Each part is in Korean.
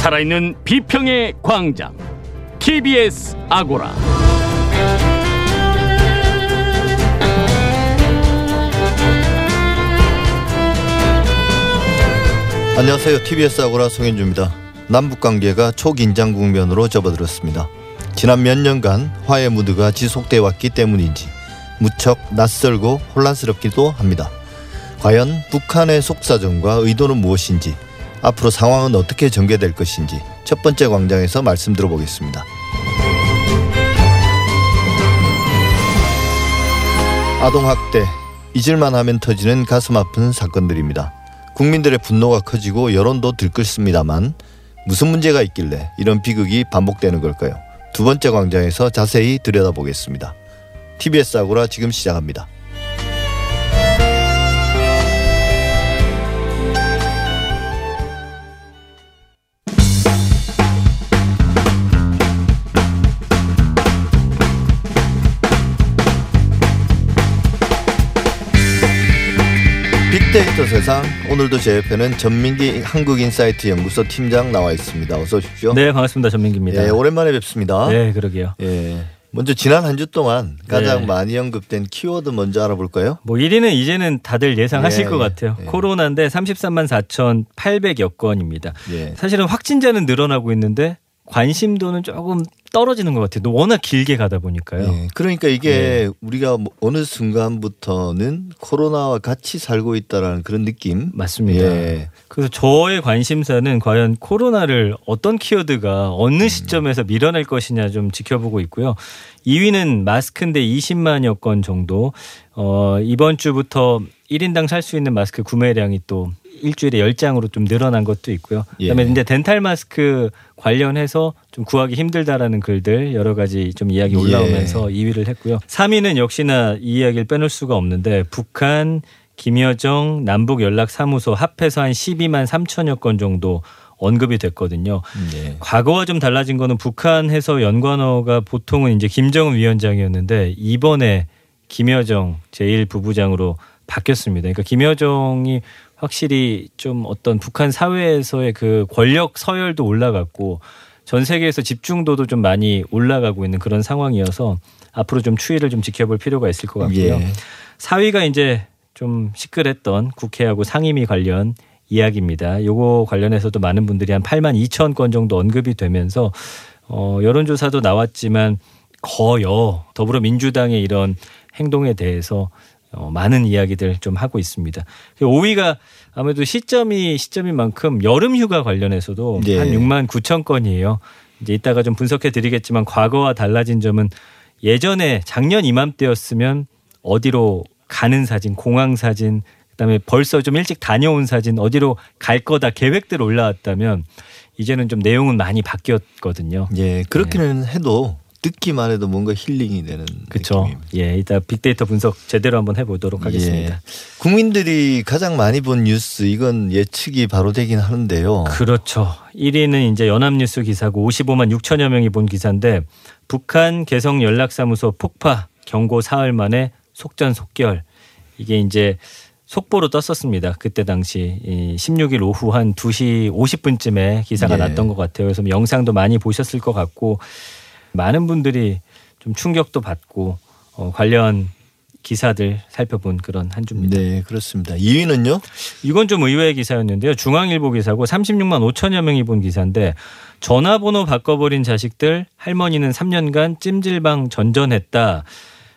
살아있는 비평의 광장 TBS 아고라 안녕하세요. TBS 아고라 송현주입니다. 남북 관계가 초긴장 국면으로 접어들었습니다. 지난 몇 년간 화해 무드가 지속돼 왔기 때문인지 무척 낯설고 혼란스럽기도 합니다. 과연 북한의 속사정과 의도는 무엇인지 앞으로 상황은 어떻게 전개될 것인지 첫 번째 광장에서 말씀 들어보겠습니다. 아동학대 잊을만 하면 터지는 가슴 아픈 사건들입니다. 국민들의 분노가 커지고 여론도 들끓습니다만 무슨 문제가 있길래 이런 비극이 반복되는 걸까요? 두 번째 광장에서 자세히 들여다보겠습니다. TBS 아고라 지금 시작합니다. 빅데이터 세상 오늘도 제 옆에는 전민기 한국인사이트 연구소 팀장 나와 있습니다. 어서 오십시오. 네, 반갑습니다. 전민기입니다. 예, 오랜만에 뵙습니다. 네, 그러게요. 예. 먼저 지난 한 주 동안 가장 네. 많이 언급된 키워드 먼저 알아볼까요? 뭐 1위는 이제는 다들 예상하실 예, 것 예, 같아요. 예. 코로나인데 33만 4,800여 건입니다. 예. 사실은 확진자는 늘어나고 있는데 관심도는 조금 떨어지는 것 같아요. 워낙 길게 가다 보니까요. 예. 그러니까 이게 네. 우리가 뭐 어느 순간부터는 코로나와 같이 살고 있다라는 그런 느낌. 맞습니다. 예. 그래서 저의 관심사는 과연 코로나를 어떤 키워드가 어느 시점에서 밀어낼 것이냐 좀 지켜보고 있고요. 2위는 마스크인데 20만여 건 정도. 어, 이번 주부터 1인당 살 수 있는 마스크 구매량이 또 일주일에 10장으로 좀 늘어난 것도 있고요. 그다음에 예. 이제 덴탈 마스크 관련해서 좀 구하기 힘들다라는 글들 여러 가지 좀 이야기 예. 올라오면서 2위를 했고요. 3위는 역시나 이 이야기를 빼놓을 수가 없는데 북한 김여정 남북 연락 사무소 합해서 한 12만 3천여 건 정도 언급이 됐거든요. 예. 과거와 좀 달라진 거는 북한에서 연관어가 보통은 이제 김정은 위원장이었는데 이번에 김여정 제1 부부장으로 바뀌었습니다. 그러니까 김여정이 확실히 좀 어떤 북한 사회에서의 그 권력 서열도 올라갔고 전 세계에서 집중도도 좀 많이 올라가고 있는 그런 상황이어서 앞으로 좀 추이를 좀 지켜볼 필요가 있을 것 같고요. 예. 4위가 이제 좀 시끌했던 국회하고 상임위 관련 이야기입니다. 요거 관련해서도 많은 분들이 한 8만 2천 건 정도 언급이 되면서 어 여론조사도 나왔지만 거여 더불어민주당의 이런 행동에 대해서 어 많은 이야기들 좀 하고 있습니다. 5위가 아무래도 시점이 시점인 만큼 여름 휴가 관련해서도 예. 한 6만 9천 건이에요. 이제 이따가 좀 분석해 드리겠지만 과거와 달라진 점은 예전에 작년 이맘때였으면 어디로 가는 사진, 공항 사진, 그다음에 벌써 좀 일찍 다녀온 사진, 어디로 갈 거다 계획들 올라왔다면 이제는 좀 내용은 많이 바뀌었거든요. 예. 그렇기는 해도 듣기만 해도 뭔가 힐링이 되는 그렇죠. 예, 이따 빅데이터 분석 제대로 한번 해보도록 하겠습니다. 예. 국민들이 가장 많이 본 뉴스 이건 예측이 바로 되긴 하는데요. 그렇죠. 1위는 이제 연합뉴스 기사고 55만 6천여 명이 본 기사인데 북한 개성 연락사무소 폭파 경고 사흘 만에 속전속결 이게 이제 속보로 떴었습니다. 그때 당시 이 16일 오후 한 2시 50분쯤에 기사가 예. 났던 것 같아요. 그래서 영상도 많이 보셨을 것 같고 많은 분들이 좀 충격도 받고 어, 관련 기사들 살펴본 그런 한 주입니다. 네, 그렇습니다. 2위는요? 이건 좀 의외의 기사였는데요. 중앙일보 기사고 36만 5천여 명이 본 기사인데 전화번호 바꿔버린 자식들 할머니는 3년간 찜질방 전전했다.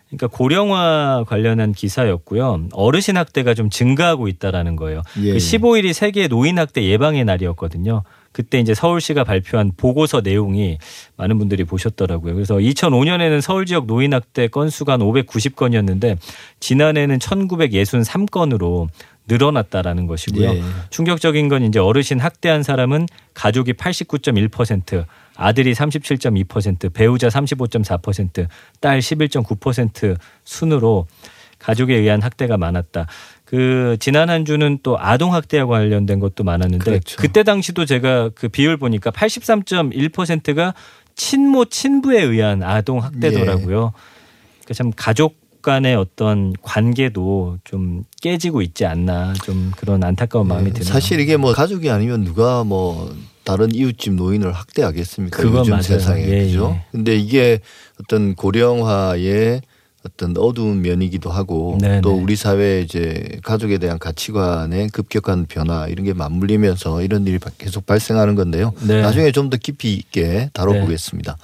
그러니까 고령화 관련한 기사였고요. 어르신 학대가 좀 증가하고 있다라는 거예요. 예. 그 15일이 세계 노인 학대 예방의 날이었거든요. 그때 이제 서울시가 발표한 보고서 내용이 많은 분들이 보셨더라고요. 그래서 2005년에는 서울 지역 노인 학대 건수가 한 590건이었는데 지난해는 1963건으로 늘어났다라는 것이고요. 예. 충격적인 건 이제 어르신 학대한 사람은 가족이 89.1%, 아들이 37.2%, 배우자 35.4%, 딸 11.9% 순으로 가족에 의한 학대가 많았다. 그 지난 한 주는 또 아동 학대와 관련된 것도 많았는데 그렇죠. 그때 당시도 제가 그 비율 보니까 83.1%가 친모 친부에 의한 아동 학대더라고요. 그러니까 참 가족 간의 어떤 관계도 좀 깨지고 있지 않나 좀 그런 안타까운 마음이 드네요. 사실 이게 뭐 가족이 아니면 누가 뭐 다른 이웃집 노인을 학대하겠습니까? 그건 요즘 맞아요. 세상에 예, 그죠? 예. 근데 이게 어떤 고령화의 어떤 어두운 면이기도 하고 네네. 또 우리 사회 이제 가족에 대한 가치관의 급격한 변화 이런 게 맞물리면서 이런 일이 계속 발생하는 건데요. 네. 나중에 좀 더 깊이 있게 다뤄보겠습니다.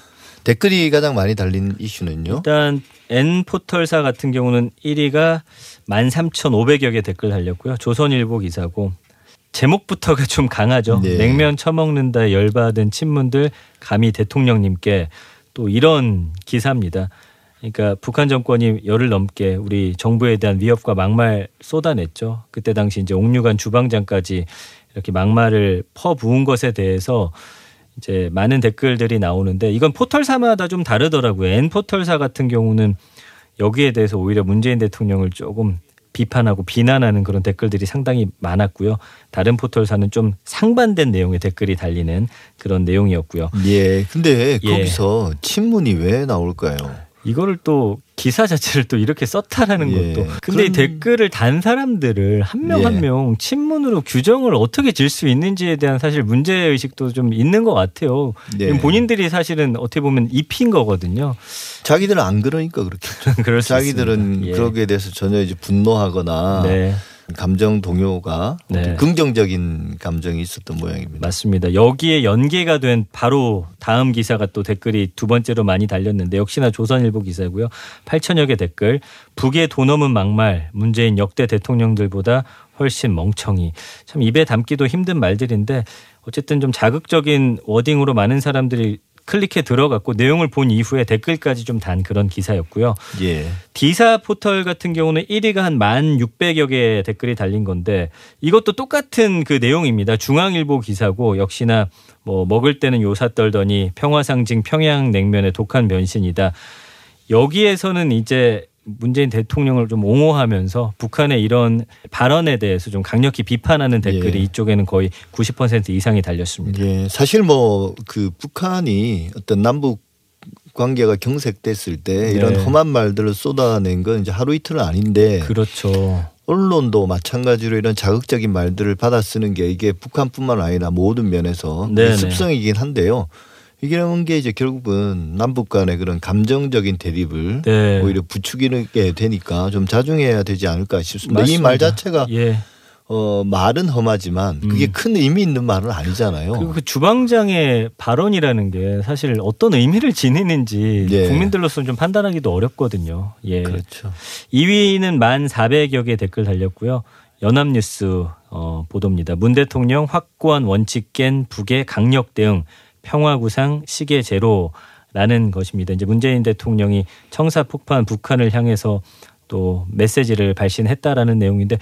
댓글이 가장 많이 달린 이슈는요. 일단 N 포털사 같은 경우는 1위가 13,500여 개 댓글 달렸고요. 조선일보 기사고 제목부터가 좀 강하죠. 네. 냉면 처먹는다 열받은 친문들 감히 대통령님께 또 이런 기사입니다. 그러니까 북한 정권이 열흘 넘게 우리 정부에 대한 위협과 막말 쏟아냈죠. 그때 당시 이제 옥류관 주방장까지 이렇게 막말을 퍼부은 것에 대해서 이제 많은 댓글들이 나오는데 이건 포털사마다 좀 다르더라고요. N 포털사 같은 경우는 여기에 대해서 오히려 문재인 대통령을 조금 비판하고 비난하는 그런 댓글들이 상당히 많았고요. 다른 포털사는 좀 상반된 내용의 댓글이 달리는 그런 내용이었고요. 예. 근데 예. 거기서 친문이 왜 나올까요? 이거를 또 기사 자체를 또 이렇게 썼다라는 예. 것도. 근데 이 그럼- 댓글을 단 사람들을 한명 예. 한명 친문으로 규정을 어떻게 질 수 있는지에 대한 사실 문제 의식도 좀 있는 것 같아요. 네. 본인들이 사실은 어떻게 보면 입힌 거거든요. 자기들은 안 그러니까 그렇게 그럴 수 자기들은 있습니다. 예. 그러기에 대해서 전혀 이제 분노하거나 네. 감정 동요가 네. 긍정적인 감정이 있었던 모양입니다. 맞습니다. 여기에 연계가 된 바로 다음 기사가 또 댓글이 두 번째로 많이 달렸는데 역시나 조선일보 기사고요. 8천여 개 댓글. 북의 돈 넘은 막말. 문재인 역대 대통령들보다 훨씬 멍청이. 참 입에 담기도 힘든 말들인데 어쨌든 좀 자극적인 워딩으로 많은 사람들이 클릭해 들어갔고 내용을 본 이후에 댓글까지 좀 단 그런 기사였고요. 예. 디사 포털 같은 경우는 1위가 한 1,600여 개의 댓글이 달린 건데 이것도 똑같은 그 내용입니다. 중앙일보 기사고 역시나 뭐 먹을 때는 요사 떨더니 평화 상징 평양 냉면의 독한 변신이다. 여기에서는 이제 문재인 대통령을 좀 옹호하면서 북한의 이런 발언에 대해서 좀 강력히 비판하는 댓글이 예. 이쪽에는 거의 90% 이상이 달렸습니다. 예. 사실 뭐 그 북한이 어떤 남북 관계가 경색됐을 때 이런 네. 험한 말들을 쏟아낸 건 이제 하루 이틀은 아닌데 그렇죠. 언론도 마찬가지로 이런 자극적인 말들을 받아 쓰는 게 이게 북한뿐만 아니라 모든 면에서 네네. 습성이긴 한데요. 이런 게 이제 결국은 남북 간의 그런 감정적인 대립을 네. 오히려 부추기게 되니까 좀 자중해야 되지 않을까 싶습니다. 이 말. 자체가 예. 어 말은 험하지만 그게 음. 큰 의미 있는 말은 아니잖아요. 그리고 그 주방장의 발언이라는 게 사실 어떤 의미를 지니는지 네. 국민들로서는 좀 판단하기도 어렵거든요. 예. 그렇죠. 2위는 만 400여 개 댓글 달렸고요. 연합뉴스 어, 보도입니다. 문 대통령 확고한 원칙 깬 북의 강력 대응 평화구상 시계 제로라는 것입니다. 이제 문재인 대통령이 청사 폭파한 북한을 향해서 또 메시지를 발신했다라는 내용인데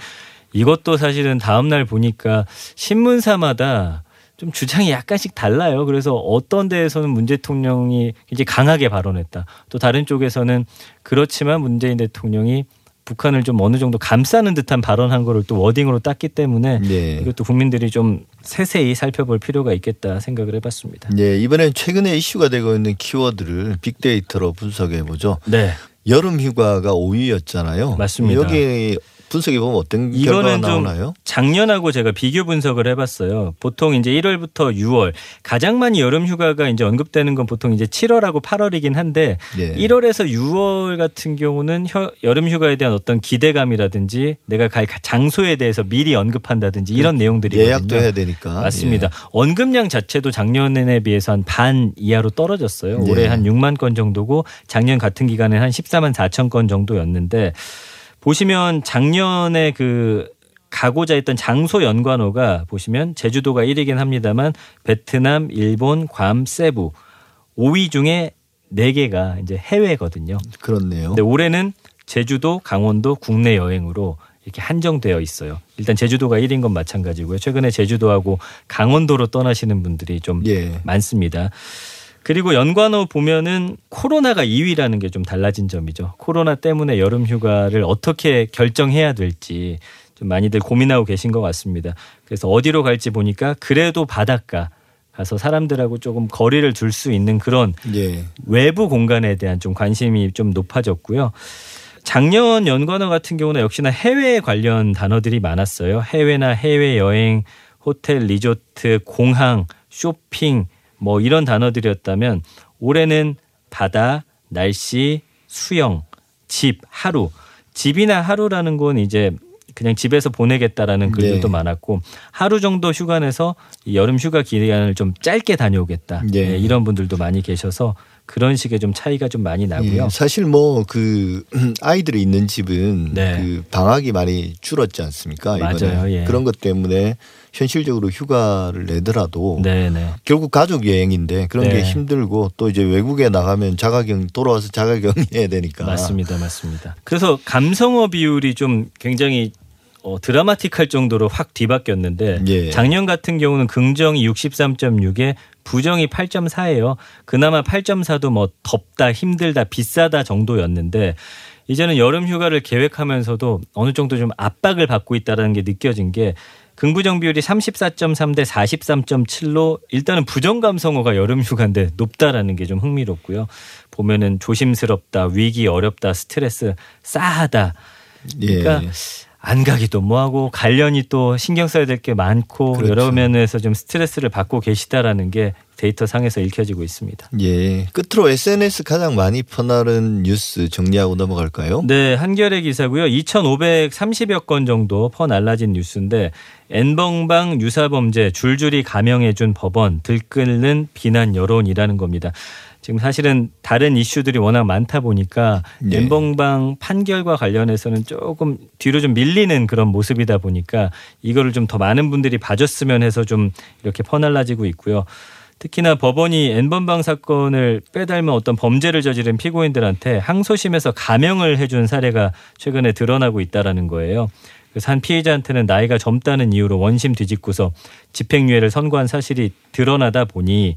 이것도 사실은 다음 날 보니까 신문사마다 좀 주장이 약간씩 달라요. 그래서 어떤 데에서는 문 대통령이 이제 강하게 발언했다. 또 다른 쪽에서는 그렇지만 문재인 대통령이 북한을 좀 어느 정도 감싸는 듯한 발언한 거를 또 워딩으로 땄기 때문에 네. 이것도 국민들이 좀 세세히 살펴볼 필요가 있겠다 생각을 해봤습니다. 네, 이번엔 최근에 이슈가 되고 있는 키워드를 빅데이터로 분석해 보죠. 네. 여름 휴가가 5위였잖아요. 맞습니다. 여기 분석해 보면 어떤 결과가 나오나요? 작년하고 제가 비교 분석을 해봤어요. 보통 이제 1월부터 6월 가장 많이 여름 휴가가 이제 언급되는 건 보통 이제 7월하고 8월이긴 한데 네. 1월에서 6월 같은 경우는 혀- 여름 휴가에 대한 어떤 기대감이라든지 내가 갈 장소에 대해서 미리 언급한다든지 이런 내용들이 예약도 해야 되니까. 맞습니다. 언급량 자체도 작년에 비해서 한 반 이하로 떨어졌어요. 예. 올해 한 6만 건 정도고 작년 같은 기간에 한 14만 4천 건 정도였는데 보시면 작년에 그 가고자 했던 장소 연관어가 보시면 제주도가 1위긴 합니다만 베트남, 일본, 괌, 세부 5위 중에 4개가 이제 해외거든요. 예. 그렇네요. 근데 올해는 제주도, 강원도 국내 여행으로 이렇게 한정되어 있어요. 일단 제주도가 1인 건 마찬가지고요. 최근에 제주도하고 강원도로 떠나시는 분들이 좀 예. 많습니다. 그리고 연관어 보면은 코로나가 2위라는 게 좀 달라진 점이죠. 코로나 때문에 여름 휴가를 어떻게 결정해야 될지 좀 많이들 고민하고 계신 것 같습니다. 그래서 어디로 갈지 보니까 그래도 바닷가 가서 사람들하고 조금 거리를 둘 수 있는 그런 예. 외부 공간에 대한 좀 관심이 좀 높아졌고요. 작년 연관어 같은 경우는 역시나 해외 관련 단어들이 많았어요. 해외나 해외 여행, 호텔, 리조트, 공항, 쇼핑 뭐 이런 단어들이었다면 올해는 바다, 날씨, 수영, 집, 하루. 집이나 하루라는 건 이제 그냥 집에서 보내겠다라는 글들도 네. 많았고 하루 정도 휴가 내서 이 여름 휴가 기간을 좀 짧게 다녀오겠다. 네. 네, 이런 분들도 많이 계셔서 그런 식의 좀 차이가 좀 많이 나고요. 예, 사실 뭐 그 아이들이 있는 집은 네. 그 방학이 많이 줄었지 않습니까? 이번에 맞아요. 예. 그런 것 때문에 현실적으로 휴가를 내더라도 네, 네. 결국 가족 여행인데 그런 네. 게 힘들고 또 이제 외국에 나가면 자가격 돌아와서 자가격 해야 되니까 맞습니다, 맞습니다. 그래서 감성어 비율이 좀 굉장히 어, 드라마틱할 정도로 확 뒤바뀌었는데 예. 작년 같은 경우는 긍정이 63.6에 부정이 8.4예요. 그나마 8.4도 뭐 덥다, 힘들다, 비싸다 정도였는데 이제는 여름 휴가를 계획하면서도 어느 정도 좀 압박을 받고 있다는 게 느껴진 게 긍부정 비율이 34.3 대 43.7로 일단은 부정 감성어가 여름 휴가인데 높다라는 게 좀 흥미롭고요. 보면은 조심스럽다, 위기 어렵다, 스트레스 싸하다. 예. 그러니까 안 가기도 뭐하고 관련이 또 신경 써야 될 게 많고 그렇죠. 여러 면에서 좀 스트레스를 받고 계시다라는 게 데이터 상에서 읽혀지고 있습니다. 예. 끝으로 SNS 가장 많이 퍼나른 뉴스 정리하고 넘어갈까요? 네, 한겨레 기사고요. 2,530여 건 정도 퍼날라진 뉴스인데 N번방 유사 범죄 줄줄이 감형해 준 법원 들끓는 비난 여론이라는 겁니다. 지금 사실은 다른 이슈들이 워낙 많다 보니까 네. N번방 판결과 관련해서는 조금 뒤로 좀 밀리는 그런 모습이다 보니까 이거를 좀 더 많은 분들이 봐줬으면 해서 좀 이렇게 퍼날라지고 있고요. 특히나 법원이 N번방 사건을 빼닮은 어떤 범죄를 저지른 피고인들한테 항소심에서 감형을 해준 사례가 최근에 드러나고 있다라는 거예요. 그래서 한 피해자한테는 나이가 젊다는 이유로 원심 뒤집고서 집행유예를 선고한 사실이 드러나다 보니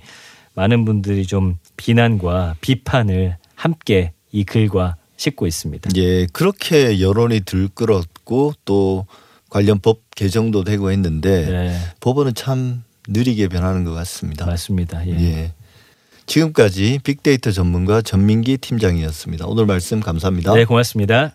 많은 분들이 좀 비난과 비판을 함께 이 글과 싣고 있습니다. 예, 그렇게 여론이 들끓었고 또 관련 법 개정도 되고 했는데 네, 법원은 참 느리게 변하는 것 같습니다. 맞습니다. 예. 예. 지금까지 빅데이터 전문가 전민기 팀장이었습니다. 오늘 말씀 감사합니다. 네, 고맙습니다.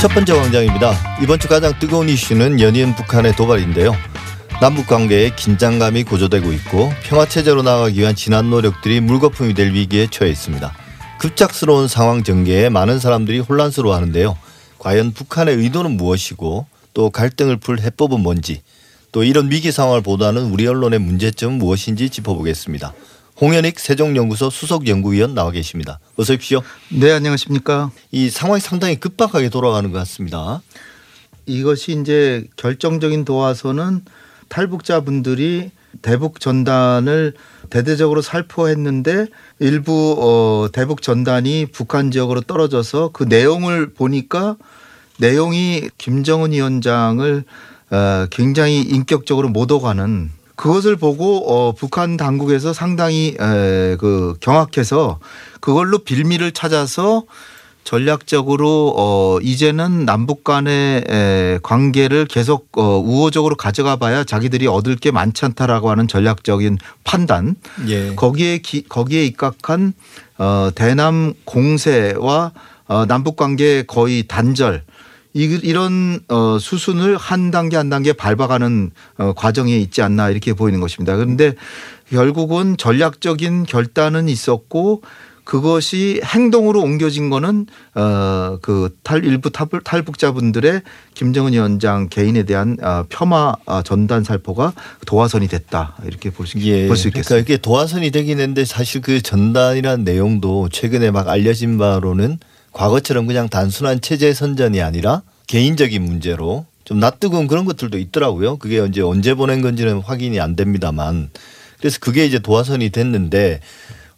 첫 번째 광장입니다. 이번 주 가장 뜨거운 이슈는 연이은 북한의 도발인데요. 남북 관계에 긴장감이 고조되고 있고 평화 체제로 나아가기 위한 지난 노력들이 물거품이 될 위기에 처해 있습니다. 급작스러운 상황 전개에 많은 사람들이 혼란스러워하는데요. 과연 북한의 의도는 무엇이고 또 갈등을 풀 해법은 뭔지 또 이런 위기 상황을 보다는 우리 언론의 문제점은 무엇인지 짚어보겠습니다. 홍현익 세종연구소 수석연구위원 나와 계십니다. 어서 오십시오. 네, 안녕하십니까. 이 상황이 상당히 급박하게 돌아가는 것 같습니다. 이것이 이제 결정적인 도와서는 탈북자분들이 대북 전단을 대대적으로 살포했는데 일부 어 대북 전단이 북한 지역으로 떨어져서 그 내용을 보니까 내용이 김정은 위원장을 어 굉장히 인격적으로 못 오가는 그것을 보고 어 북한 당국에서 상당히 에, 그 경악해서 그걸로 빌미를 찾아서 전략적으로 어 이제는 남북 간의 에, 관계를 계속 어 우호적으로 가져가 봐야 자기들이 얻을 게 많지 않다라고 하는 전략적인 판단 예. 거기에 기, 거기에 입각한 어 대남 공세와 어 남북 관계 거의 단절 이, 이런 어 수순을 한 단계 한 단계 밟아가는 어 과정에 있지 않나 이렇게 보이는 것입니다. 그런데 결국은 전략적인 결단은 있었고 그것이 행동으로 옮겨진 거는 어그탈 일부 탈북, 탈북자분들의 김정은 위원장 개인에 대한 어, 폄하 어, 전단 살포가 도화선이 됐다 이렇게 볼수 예. 볼수 그러니까 있겠습니다. 이게 도화선이 되긴 했는데 사실 그 전단이라는 내용도 최근에 막 알려진 바로는 과거처럼 그냥 단순한 체제 선전이 아니라 개인적인 문제로 좀 낯뜨거운 그런 것들도 있더라고요. 그게 이제 언제 보낸 건지는 확인이 안 됩니다만 그래서 그게 이제 도화선이 됐는데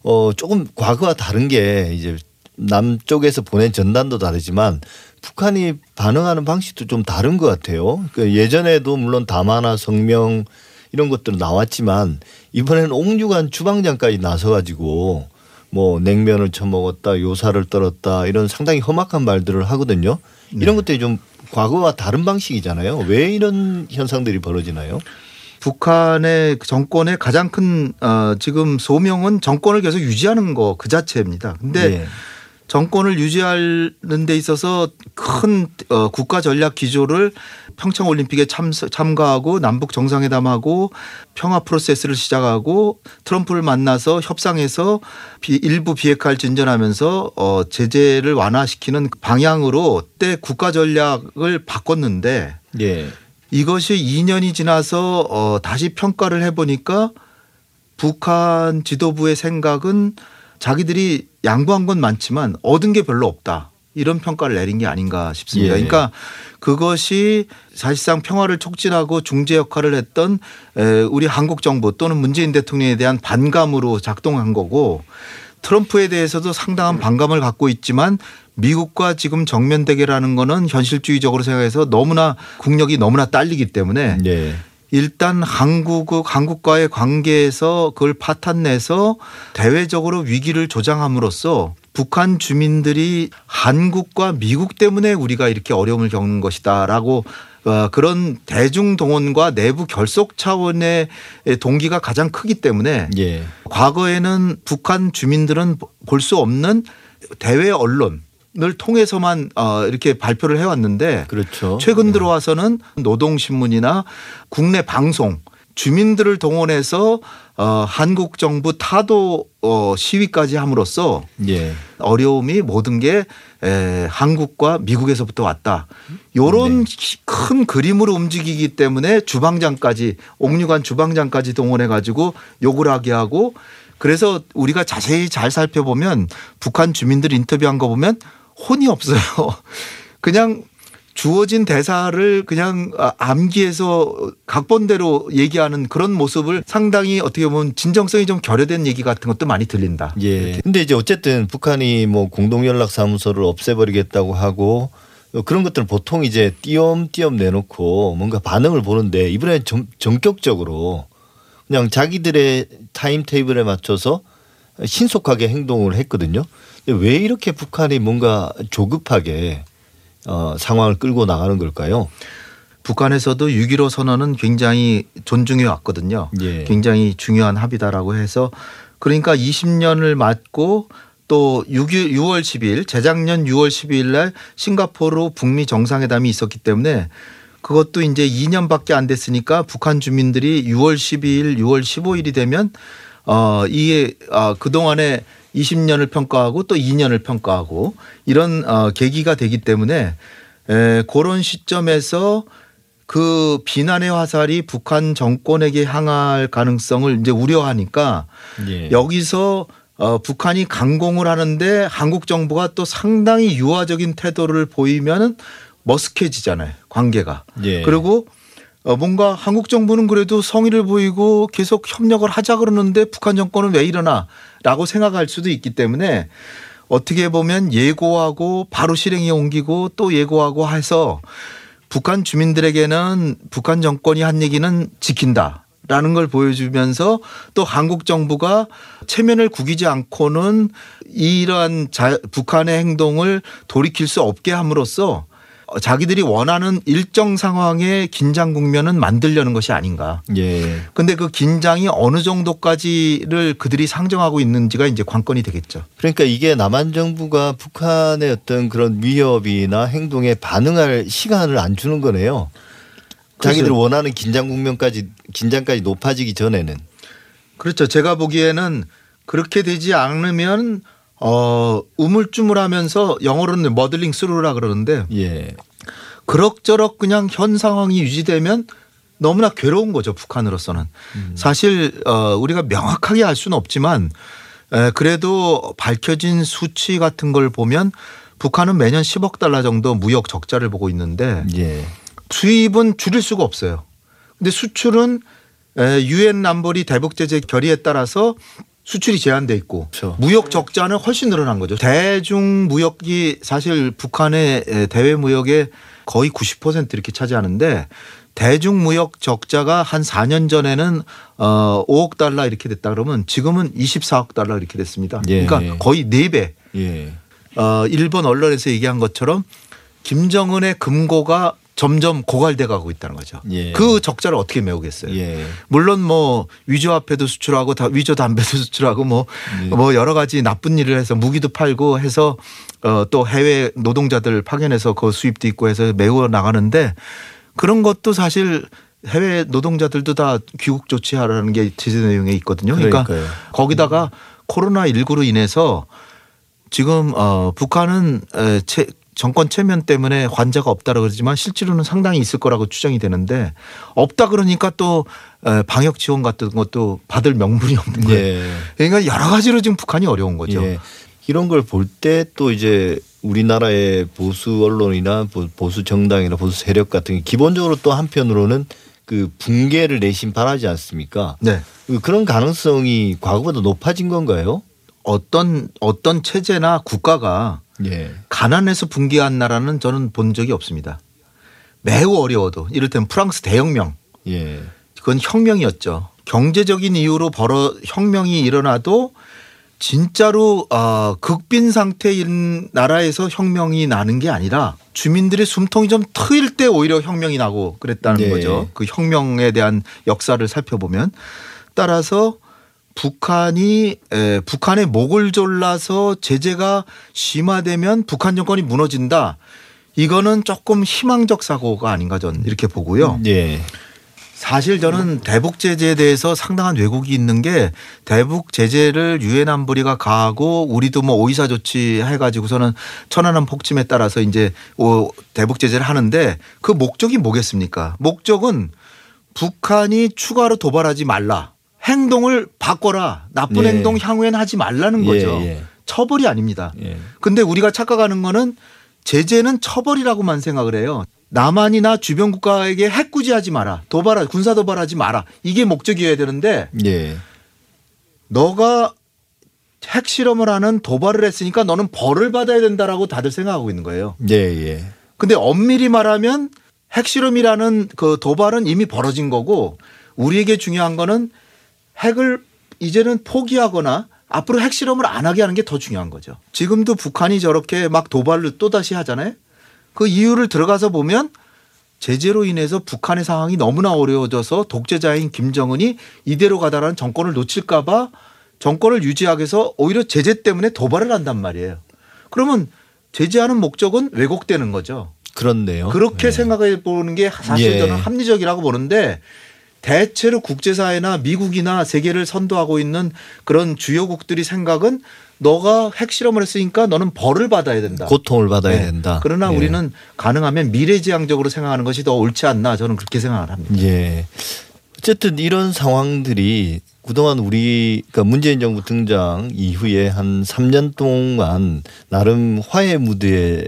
어 조금 과거와 다른 게 이제 남쪽에서 보낸 전단도 다르지만 북한이 반응하는 방식도 좀 다른 것 같아요. 그 예전에도 물론 담화나 성명 이런 것들은 나왔지만 이번에는 옥류관 주방장까지 나서가지고 뭐 냉면을 처먹었다, 요사를 떨었다 이런 상당히 험악한 말들을 하거든요. 이런 것들이 좀 과거와 다른 방식이잖아요. 왜 이런 현상들이 벌어지나요? 북한의 정권의 가장 큰 어, 지금 소명은 정권을 계속 유지하는 거 그 자체입니다. 근데 네. 정권을 유지하는 데 있어서 큰 어, 국가 전략 기조를 평창 올림픽에 참, 참가하고 남북 정상회담하고 평화 프로세스를 시작하고 트럼프를 만나서 협상해서 비, 일부 비핵화를 진전하면서 어, 제재를 완화시키는 방향으로 때 국가 전략을 바꿨는데 예. 이것이 2년이 지나서 어, 다시 평가를 해보니까 북한 지도부의 생각은 자기들이 양보한 건 많지만 얻은 게 별로 없다. 이런 평가를 내린 게 아닌가 싶습니다. 예. 그러니까 그것이 사실상 평화를 촉진하고 중재 역할을 했던 에, 우리 한국 정부 또는 문재인 대통령에 대한 반감으로 작동한 거고 트럼프에 대해서도 상당한 반감을 갖고 있지만 미국과 지금 정면 대결하는 거는 현실주의적으로 생각해서 너무나 국력이 너무나 딸리기 때문에 네. 일단 한국 한국과의 관계에서 그걸 파탄내서 대외적으로 위기를 조장함으로써 북한 주민들이 한국과 미국 때문에 우리가 이렇게 어려움을 겪는 것이다라고 어, 그런 대중 동원과 내부 결속 차원의 동기가 가장 크기 때문에 예. 과거에는 북한 주민들은 볼 수 없는 대외 언론 을 통해서만 어, 이렇게 발표를 해왔는데 그렇죠. 최근 들어와서는 노동신문이나 국내 방송 주민들을 동원해서 어, 한국 정부 타도 어, 시위까지 함으로써 예. 어려움이 모든 게 에, 한국과 미국에서부터 왔다. 요런 큰 그림으로 움직이기 때문에 주방장까지 옥류관 주방장까지 동원해 가지고 욕을 하게 하고 그래서 우리가 자세히 잘 살펴보면 북한 주민들 인터뷰한 거 보면 혼이 없어요. 그냥 주어진 대사를 그냥 아, 암기해서 각본대로 얘기하는 그런 모습을 상당히 어떻게 보면 진정성이 좀 결여된 얘기 같은 것도 많이 들린다. 예. 근데 이제 어쨌든 북한이 뭐 공동연락사무소를 없애버리겠다고 하고 그런 것들은 보통 이제 띄엄띄엄 내놓고 뭔가 반응을 보는데 이번에 전, 전격적으로 그냥 자기들의 타임 테이블에 맞춰서 신속하게 행동을 했거든요. 근데 왜 이렇게 북한이 뭔가 조급하게 어, 상황을 끌고 나가는 걸까요? 북한에서도 6.15 선언은 굉장히 존중해 왔거든요. 예. 굉장히 중요한 합의다라고 해서 그러니까 20년을 맞고 또 6, 6월 10일 재작년 6월 12일 날 싱가포르 북미 정상회담이 있었기 때문에 그것도 이제 2년밖에 안 됐으니까 북한 주민들이 6월 12일, 6월 15일이 되면 어 이게 어, 그동안에 20년을 평가하고 또 2년을 평가하고 이런 어 계기가 되기 때문에 에 그런 시점에서 그 비난의 화살이 북한 정권에게 향할 가능성을 이제 우려하니까 예. 여기서 어, 북한이 강공을 하는데 한국 정부가 또 상당히 유화적인 태도를 보이면은 머쓱해지잖아요 관계가. 예. 그리고 어, 뭔가 한국 정부는 그래도 성의를 보이고 계속 협력을 하자 그러는데 북한 정권은 왜 이러나 라고 생각할 수도 있기 때문에 어떻게 보면 예고하고 바로 실행에 옮기고 또 예고하고 해서 북한 주민들에게는 북한 정권이 한 얘기는 지킨다. 라는 걸 보여주면서 또 한국 정부가 체면을 구기지 않고는 이러한 자, 북한의 행동을 돌이킬 수 없게 함으로써 자기들이 원하는 일정 상황의 긴장 국면은 만들려는 것이 아닌가. 예. 근데 그 긴장이 어느 정도까지를 그들이 상정하고 있는지가 이제 관건이 되겠죠. 그러니까 이게 남한 정부가 북한의 어떤 그런 위협이나 행동에 반응할 시간을 안 주는 거네요. 자기들. 원하는 긴장 국면까지 긴장까지 높아지기 전에는 그렇죠. 제가 보기에는 그렇게 되지 않으면 어 우물쭈물하면서 영어로는 머들링 스루라 그러는데 예. 그럭저럭 그냥 현 상황이 유지되면 너무나 괴로운 거죠 북한으로서는 사실 어 우리가 명확하게 알 수는 없지만 에 그래도 밝혀진 수치 같은 걸 보면 북한은 매년 10억 달러 정도 무역 적자를 보고 있는데 예. 수입은 줄일 수가 없어요. 근데 수출은 유엔 남벌이 대북 제재 결의에 따라서 수출이 제한돼 있고 그렇죠. 무역 적자는 훨씬 늘어난 거죠. 대중 무역이 사실 북한의 대외 무역의 거의 90% 이렇게 차지하는데 대중 무역 적자가 한 4년 전에는 어 5억 달러 이렇게 됐다 그러면 지금은 24억 달러 이렇게 됐습니다. 예. 그러니까 거의 4배. 예. 어 일본 언론에서 얘기한 것처럼 김정은의 금고가 점점 고갈돼 가고 있다는 거죠. 예. 그 적자를 어떻게 메우겠어요? 예. 물론 뭐 위조 화폐도 수출하고 다 위조 담배도 수출하고 뭐뭐 예. 여러 가지 나쁜 일을 해서 무기도 팔고 해서 어또 해외 노동자들 파견해서 그 수입도 있고 해서 메워 나가는데 그런 것도 사실 해외 노동자들도 다 귀국 조치하라는 게 제재 내용에 있거든요. 그러니까 그러니까요. 거기다가 코로나 19로 인해서 지금 어 북한은 에, 채, 정권 체면 때문에 환자가 없다고 그러지만 실제로는 상당히 있을 거라고 추정이 되는데 없다 그러니까 또 에, 방역 지원 같은 것도 받을 명분이 없는 거예요. 예. 그러니까 여러 가지로 지금 북한이 어려운 거죠. 예. 이런 걸 볼 때 또 이제 우리나라의 보수 언론이나 보- 보수 정당이나 보수 세력 같은 게 기본적으로 또 한편으로는 그 붕괴를 내심 바라지 않습니까? 네. 그 그런 가능성이 과거보다 높아진 건가요? 어떤 어떤 체제나 국가가 예. 가난해서 붕괴한 나라는 저는 본 적이 없습니다. 매우 어려워도 이를테면 프랑스 대혁명 예. 그건 혁명이었죠. 경제적인 이유로 벌어 혁명이 일어나도 진짜로 어, 극빈 상태인 나라에서 혁명이 나는 게 아니라 주민들의 숨통이 좀 트일 때 오히려 혁명이 나고 그랬다는 네. 거죠. 그 혁명에 대한 역사를 살펴보면 따라서 북한이 에, 북한의 목을 졸라서 제재가 심화되면 북한 정권이 무너진다. 이거는 조금 희망적 사고가 아닌가 전 이렇게 보고요. 예. 사실 저는 대북 제재에 대해서 상당한 왜곡이 있는 게 대북 제재를 유엔 안보리가 가하고 우리도 뭐 오이사 조치 해가지고서는 천안함 폭침에 따라서 이제 오- 대북 제재를 하는데 그 목적이 뭐겠습니까? 목적은 북한이 추가로 도발하지 말라. 행동을 바꿔라. 나쁜 예. 행동 향후엔 하지 말라는 거죠. 예, 예. 처벌이 아닙니다. 예. 근데 우리가 착각하는 거는 제재는 처벌이라고만 생각을 해요. 남한이나 주변 국가에게 핵구지하지 마라. 도발하 군사 도발하지 마라. 이게 목적이어야 되는데 예. 너가 핵실험을 하는 도발을 했으니까 너는 벌을 받아야 된다라고 다들 생각하고 있는 거예요. 예, 예. 근데 엄밀히 말하면 핵실험이라는 그 도발은 이미 벌어진 거고 우리에게 중요한 거는 핵을 이제는 포기하거나 앞으로 핵실험을 안 하게 하는 게 더 중요한 거죠. 지금도 북한이 저렇게 막 도발을 또다시 하잖아요. 그 이유를 들어가서 보면 제재로 인해서 북한의 상황이 너무나 어려워져서 독재자인 김정은이 이대로 가다라는 정권을 놓칠까 봐 정권을 유지하기 위해서 오히려 제재 때문에 도발을 한단 말이에요. 그러면 제재하는 목적은 왜곡되는 거죠. 그렇네요. 그렇게 예. 생각해 보는 게 사실 예. 저는 합리적이라고 보는데 대체로 국제사회나 미국이나 세계를 선도하고 있는 그런 주요국들이 생각은 너가 핵실험을 했으니까 너는 벌을 받아야 된다. 고통을 받아야 네. 된다. 그러나 예. 우리는 가능하면 미래지향적으로 생각하는 것이 더 옳지 않나 저는 그렇게 생각을 합니다. 예. 어쨌든 이런 상황들이 그동안 우리 그러니까 문재인 정부 등장 이후에 한 3년 동안 나름 화해 무드에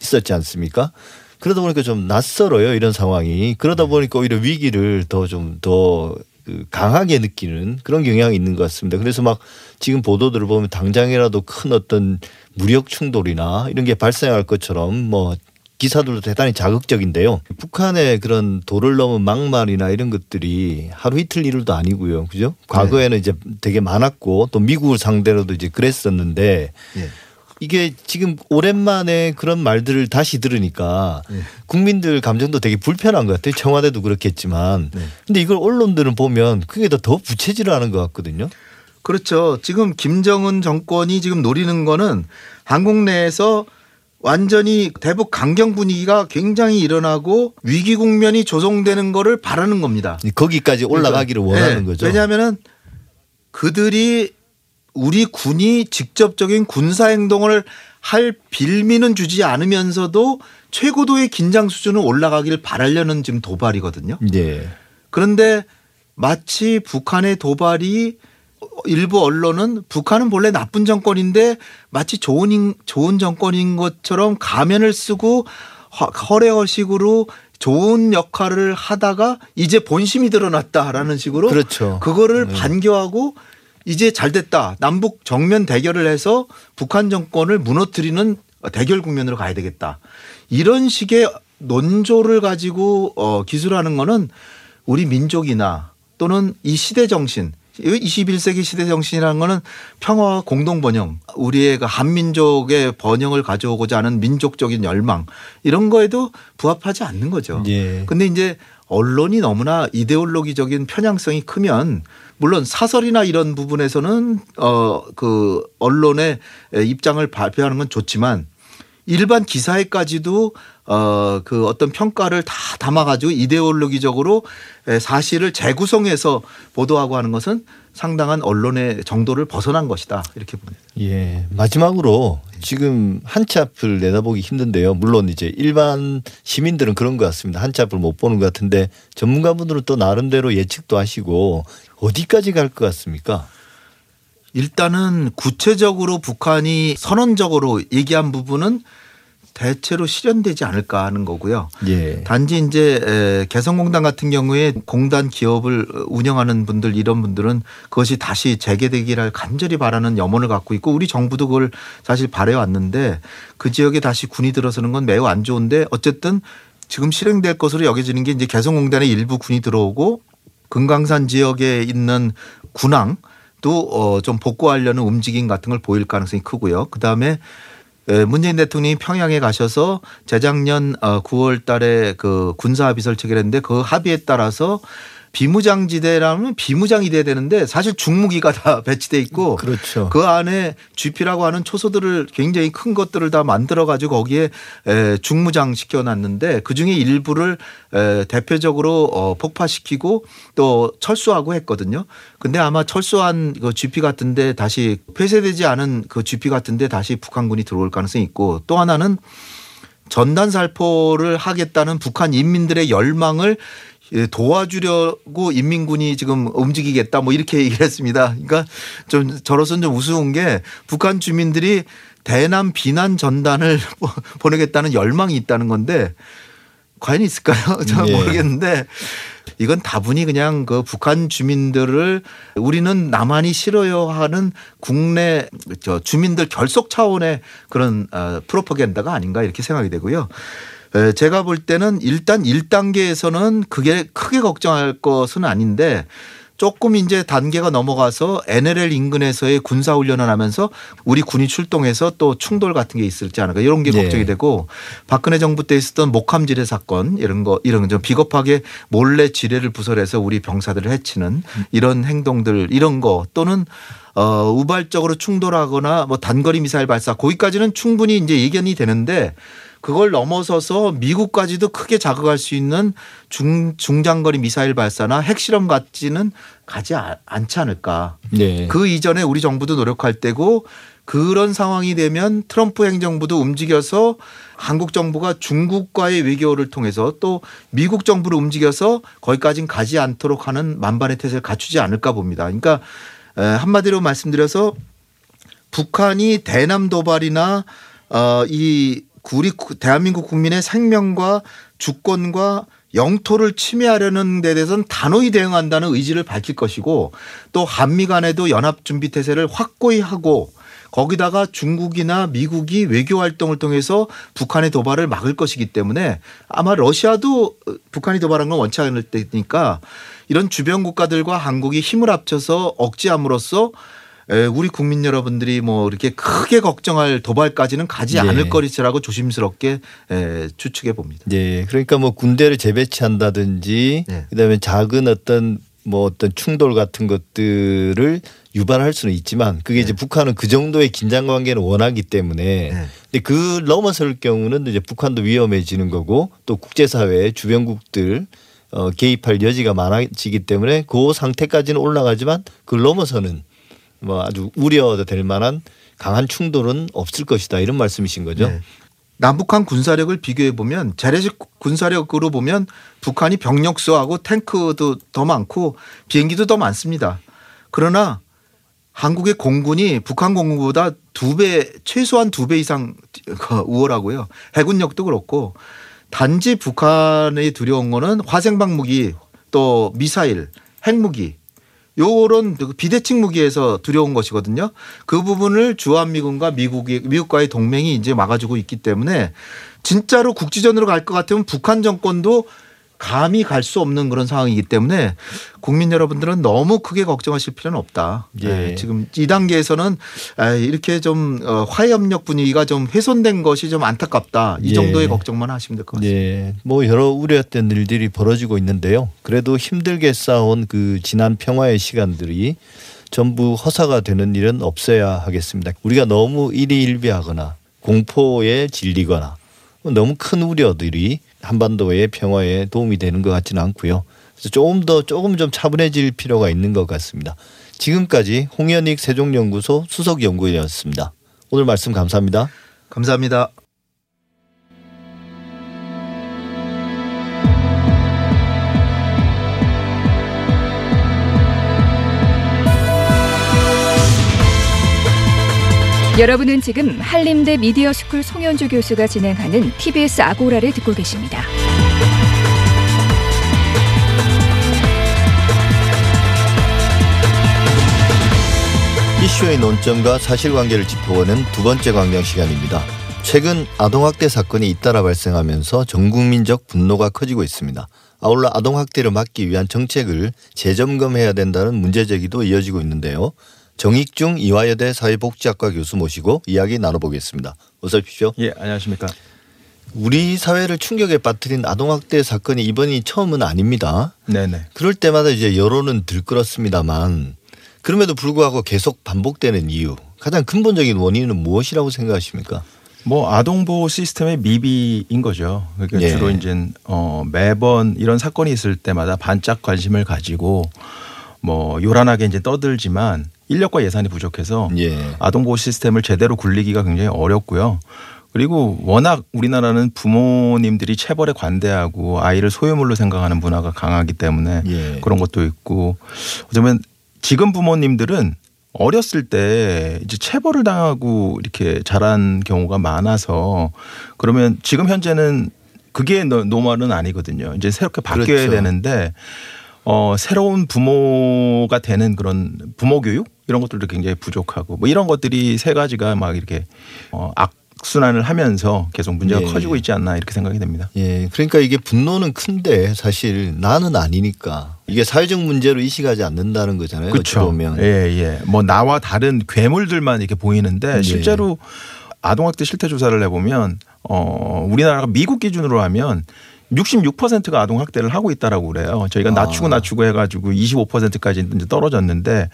있었지 않습니까? 그러다 보니까 좀 낯설어요 이런 상황이 그러다 네. 보니까 오히려 위기를 더 좀더그 강하게 느끼는 그런 경향이 있는 것 같습니다. 그래서 막 지금 보도들을 보면 당장이라도 큰 어떤 무력 충돌이나 이런 게 발생할 것처럼 뭐 기사들도 대단히 자극적인데요. 북한의 그런 도를 넘은 막말이나 이런 것들이 하루 이틀 일도 아니고요. 그죠? 과거에는 이제 되게 많았고 또 미국을 상대로도 이제 그랬었는데 예. 이게 지금 오랜만에 그런 말들을 다시 들으니까 예. 국민들 감정도 되게 불편한 것 같아요. 청와대도 그렇겠지만. 네. 근데 이걸 언론들은 보면 그게 더, 더 부채질을 하는 것 같거든요. 그렇죠. 지금 김정은 정권이 지금 노리는 거는 한국 내에서 완전히 대북 강경 분위기가 굉장히 일어나고 위기 국면이 조성되는 거를 바라는 겁니다. 거기까지 올라가기를 그러니까, 원하는 네. 거죠. 왜냐하면은 그들이 우리 군이 직접적인 군사 행동을 할 빌미는 주지 않으면서도 최고도의 긴장 수준을 올라가기를 바라려는 지금 도발이거든요. 예. 그런데 마치 북한의 도발이 일부 언론은 북한은 본래 나쁜 정권인데 마치 좋은 인- 좋은 정권인 것처럼 가면을 쓰고 허- 허례허식으로 좋은 역할을 하다가 이제 본심이 드러났다라는 식으로 그렇죠. 그거를 네. 반겨하고 이제 잘 됐다. 남북 정면 대결을 해서 북한 정권을 무너뜨리는 대결 국면으로 가야 되겠다. 이런 식의 논조를 가지고 어 기술하는 거는 우리 민족이나 또는 이 시대 정신 21세기 시대 정신이라는 거는 평화와 공동 번영, 우리의 그 한민족의 번영을 가져오고자 하는 민족적인 열망 이런 거에도 부합하지 않는 거죠. 예. 근데 이제 언론이 너무나 이데올로기적인 편향성이 크면 물론 사설이나 이런 부분에서는 어 그 언론의 입장을 발표하는 건 좋지만 일반 기사에까지도 어 그 어떤 평가를 다 담아가지고 이데올로기적으로 사실을 재구성해서 보도하고 하는 것은 상당한 언론의 정도를 벗어난 것이다 이렇게 봅니다. 예. 마지막으로 지금 한치 앞을 내다보기 힘든데요. 물론 이제 일반 시민들은 그런 것 같습니다. 한치 앞을 못 보는 것 같은데 전문가분들은 또 나름대로 예측도 하시고 어디까지 갈 것 같습니까? 일단은 구체적으로 북한이 선언적으로 얘기한 부분은 대체로 실현되지 않을까 하는 거고요. 예. 단지 이제 에, 개성공단 같은 경우에 공단 기업을 운영하는 분들 이런 분들은 그것이 다시 재개되기를 간절히 바라는 염원을 갖고 있고 우리 정부도 그걸 사실 바래 왔는데 그 지역에 다시 군이 들어서는 건 매우 안 좋은데 어쨌든 지금 실행될 것으로 여겨지는 게 이제 개성공단에 일부 군이 들어오고 금강산 지역에 있는 군항 또좀 복구하려는 움직임 같은 걸 보일 가능성이 크고요. 그다음에 문재인 대통령이 평양에 가셔서 재작년 9월 달에 그 군사 합의 설치를 했는데 그 합의에 따라서 비무장지대라면 비무장이 돼야 되는데 사실 중무기가 다 배치돼 있고 그렇죠. 그 안에 GP라고 하는 초소들을 굉장히 큰 것들을 다 만들어 가지고 거기에 중무장 시켜 놨는데 그 중에 일부를 대표적으로 어, 폭파시키고 또 철수하고 했거든요. 근데 아마 철수한 그 GP 같은데 다시 폐쇄되지 않은 그 GP 같은데 다시 북한군이 들어올 가능성이 있고 또 하나는 전단 살포를 하겠다는 북한 인민들의 열망을 예, 도와주려고 인민군이 지금 움직이겠다 뭐 이렇게 얘기를 했습니다. 그러니까 좀 저로서는 좀 우스운 게 북한 주민들이 대남 비난 전단을 보내겠다는 열망이 있다는 건데 과연 있을까요? 저는 예. 모르겠는데 이건 다분히 그냥 그 북한 주민들을 우리는 남한이 싫어요 하는 국내 저 주민들 결속 차원의 그런 어, 프로파간다가 아닌가 이렇게 생각이 되고요. 제가 볼 때는 일단 1단계에서는 그게 크게 걱정할 것은 아닌데 조금 이제 단계가 넘어가서 NLL 인근에서의 군사 훈련을 하면서 우리 군이 출동해서 또 충돌 같은 게 있을지 않을까 이런 게 네. 걱정이 되고 박근혜 정부 때 있었던 목함 지뢰 사건 이런 거 이런 좀 비겁하게 몰래 지뢰를 부설해서 우리 병사들을 해치는 이런 행동들 이런 거 또는 어 우발적으로 충돌하거나 뭐 단거리 미사일 발사 거기까지는 충분히 이제 예견이 되는데 그걸 넘어서서 미국까지도 크게 자극할 수 있는 중, 중장거리 미사일 발사나 핵실험 같지는 가지 아- 않지 않을까. 네. 그 이전에 우리 정부도 노력할 때고 그런 상황이 되면 트럼프 행정부도 움직여서 한국 정부가 중국과의 외교를 통해서 또 미국 정부를 움직여서 거기까지는 가지 않도록 하는 만반의 태세를 갖추지 않을까 봅니다. 그러니까 에, 한마디로 말씀드려서 북한이 대남 도발이나 어, 이 우리 구- 대한민국 국민의 생명과 주권과 영토를 침해하려는 데 대해서는 단호히 대응한다는 의지를 밝힐 것이고 또 한미 간에도 연합 준비 태세를 확고히 하고 거기다가 중국이나 미국이 외교 활동을 통해서 북한의 도발을 막을 것이기 때문에 아마 러시아도 북한이 도발한 건 원치 않을 테니까 이런 주변 국가들과 한국이 힘을 합쳐서 억제함으로써 에, 우리 국민 여러분들이 뭐 이렇게 크게 걱정할 도발까지는 가지 네. 않을 것이라고 조심스럽게 에, 추측해 봅니다. 네. 그러니까 뭐 군대를 재배치한다든지 네. 그다음에 작은 어떤 뭐 어떤 충돌 같은 것들을 유발할 수는 있지만 그게 이제 북한은 그 정도의 긴장 관계는 원하기 때문에 네. 근데 그 넘어설 경우는 이제 북한도 위험해지는 거고 또 국제사회 주변국들 어, 개입할 여지가 많아지기 때문에 그 상태까지는 올라가지만 그걸 넘어서는 뭐 아주 우려될 만한 강한 충돌은 없을 것이다 이런 말씀이신 거죠. 네. 남북한 군사력을 비교해 보면 재래식 군사력으로 보면 북한이 병력 수하고 탱크도 더 많고 비행기도 더 많습니다. 그러나 한국의 공군이 북한 공군보다 두 배 최소한 두 배 이상 우월하고요. 해군력도 그렇고 단지 북한이 두려운 거는 화생방 무기 또 미사일, 핵무기 요런 비대칭 무기에서 두려운 것이거든요. 그 부분을 주한미군과 미국이 미국과의 동맹이 이제 막아주고 있기 때문에 진짜로 국지전으로 갈 것 같으면 북한 정권도 감히 갈수 없는 그런 상황이기 때문에 국민 여러분들은 너무 크게 걱정하실 필요는 없다. 예. 네, 지금 이 단계에서는 아, 이렇게 좀 어, 화해협력 분위기가 좀 훼손된 것이 좀 안타깝다. 이 예. 정도의 걱정만 하시면 될 것 같습니다. 예, 뭐 여러 우려했던 일들이 벌어지고 있는데요. 그래도 힘들게 쌓아온 그 지난 평화의 시간들이 전부 허사가 되는 일은 없어야 하겠습니다. 우리가 너무 일희일비하거나 공포에 질리거나 너무 큰 우려들이 한반도의 평화에 도움이 되는 것 같지는 않고요. 그래서 조금 더 조금 좀 차분해질 필요가 있는 것 같습니다. 지금까지 홍현익 세종연구소 수석연구위원이었습니다. 오늘 말씀 감사합니다. 감사합니다. 여러분은 지금 한림대 미디어 스쿨 송현주 교수가 진행하는 TBS 아고라를 듣고 계십니다. 이슈의 논점과 사실관계를 짚어보는 두 번째 광장 시간입니다. 최근 아동학대 사건이 잇따라 발생하면서 전국민적 분노가 커지고 있습니다. 아울러 아동학대를 막기 위한 정책을 재점검해야 된다는 문제 제기도 이어지고 있는데요. 정익중 이화여대 사회복지학과 교수 모시고 이야기 나눠보겠습니다. 어서 오십시오. 예, 안녕하십니까. 우리 사회를 충격에 빠뜨린 아동학대 사건이 이번이 처음은 아닙니다. 네네. 그럴 때마다 이제 여론은 들끓었습니다만 그럼에도 불구하고 계속 반복되는 이유 가장 근본적인 원인은 무엇이라고 생각하십니까? 뭐 아동 보호 시스템의 미비인 거죠. 그러니까 예. 주로 이제 어 매번 이런 사건이 있을 때마다 반짝 관심을 가지고 뭐 요란하게 이제 떠들지만 인력과 예산이 부족해서 예. 아동 보호 시스템을 제대로 굴리기가 굉장히 어렵고요. 그리고 워낙 우리나라는 부모님들이 체벌에 관대하고 아이를 소유물로 생각하는 문화가 강하기 때문에 예. 그런 것도 있고 어쩌면 지금 부모님들은 어렸을 때 이제 체벌을 당하고 이렇게 자란 경우가 많아서 그러면 지금 현재는 그게 노- normal은 아니거든요. 이제 새롭게 바뀌어야 그렇죠. 되는데 어 새로운 부모가 되는 그런 부모 교육 이런 것들도 굉장히 부족하고 뭐 이런 것들이 세 가지가 막 이렇게 어 악 순환을 하면서 계속 문제가 예. 커지고 있지 않나 이렇게 생각이 됩니다. 예. 그러니까 이게 분노는 큰데 사실 나는 아니니까 이게 사회적 문제로 이식하지 않는다는 거잖아요. 그렇죠. 예, 예. 뭐 나와 다른 괴물들만 이렇게 보이는데 예. 실제로 아동학대 실태 조사를 해보면 어 우리나라가 미국 기준으로 하면 66%가 아동 학대를 하고 있다라고 그래요. 저희가 아. 낮추고 낮추고 해가지고 25%까지 이제 떨어졌는데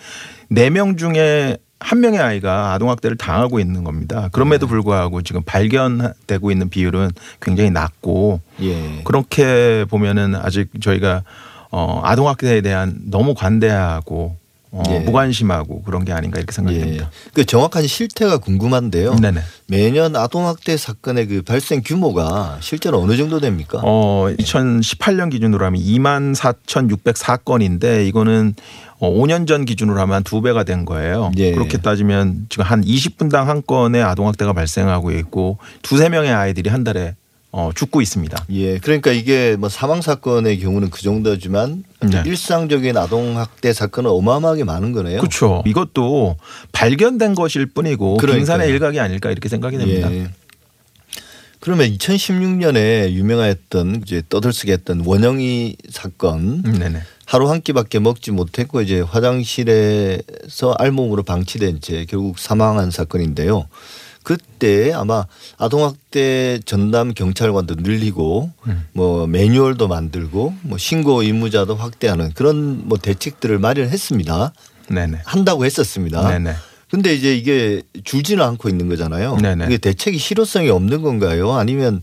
4명 중에 한 명의 아이가 아동 학대를 당하고 있는 겁니다. 네. 그럼에도 불구하고 지금 발견되고 있는 비율은 굉장히 낮고 예. 그렇게 보면은 아직 저희가 어 아동 학대에 대한 너무 관대하고 어 예. 무관심하고 그런 게 아닌가 이렇게 생각이 예. 됩니다. 그 정확한 실태가 궁금한데요. 네네. 매년 아동학대 사건의 그 발생 규모가 실제로 어느 정도 됩니까? 어 2018년 기준으로 하면 2만 4,604건인데 이거는 어 5년 전 기준으로 하면 한두 배가 된 거예요. 예. 그렇게 따지면 지금 한 20분당 한 건의 아동 학대가 발생하고 있고 두세 명의 아이들이 한 달에 어 죽고 있습니다. 예, 그러니까 이게 뭐 사망 사건의 경우는 그 정도지만 네. 일상적인 아동 학대 사건은 어마어마하게 많은 거네요. 그렇죠. 이것도 발견된 것일 뿐이고 그러니까요. 빙산의 일각이 아닐까 이렇게 생각이 됩니다. 예. 그러면 2016년에 유명했던 이제 떠들썩게 했던 원영이 사건 음, 네네. 하루 한 끼밖에 먹지 못했고 이제 화장실에서 알몸으로 방치된 채 결국 사망한 사건인데요. 그때 아마 아동학대 전담 경찰관도 늘리고 음. 뭐 매뉴얼도 만들고 뭐 신고 의무자도 확대하는 그런 뭐 대책들을 마련했습니다. 네네. 한다고 했었습니다. 네네. 근데 이제 이게 줄지는 않고 있는 거잖아요. 네네. 이게 대책이 실효성이 없는 건가요? 아니면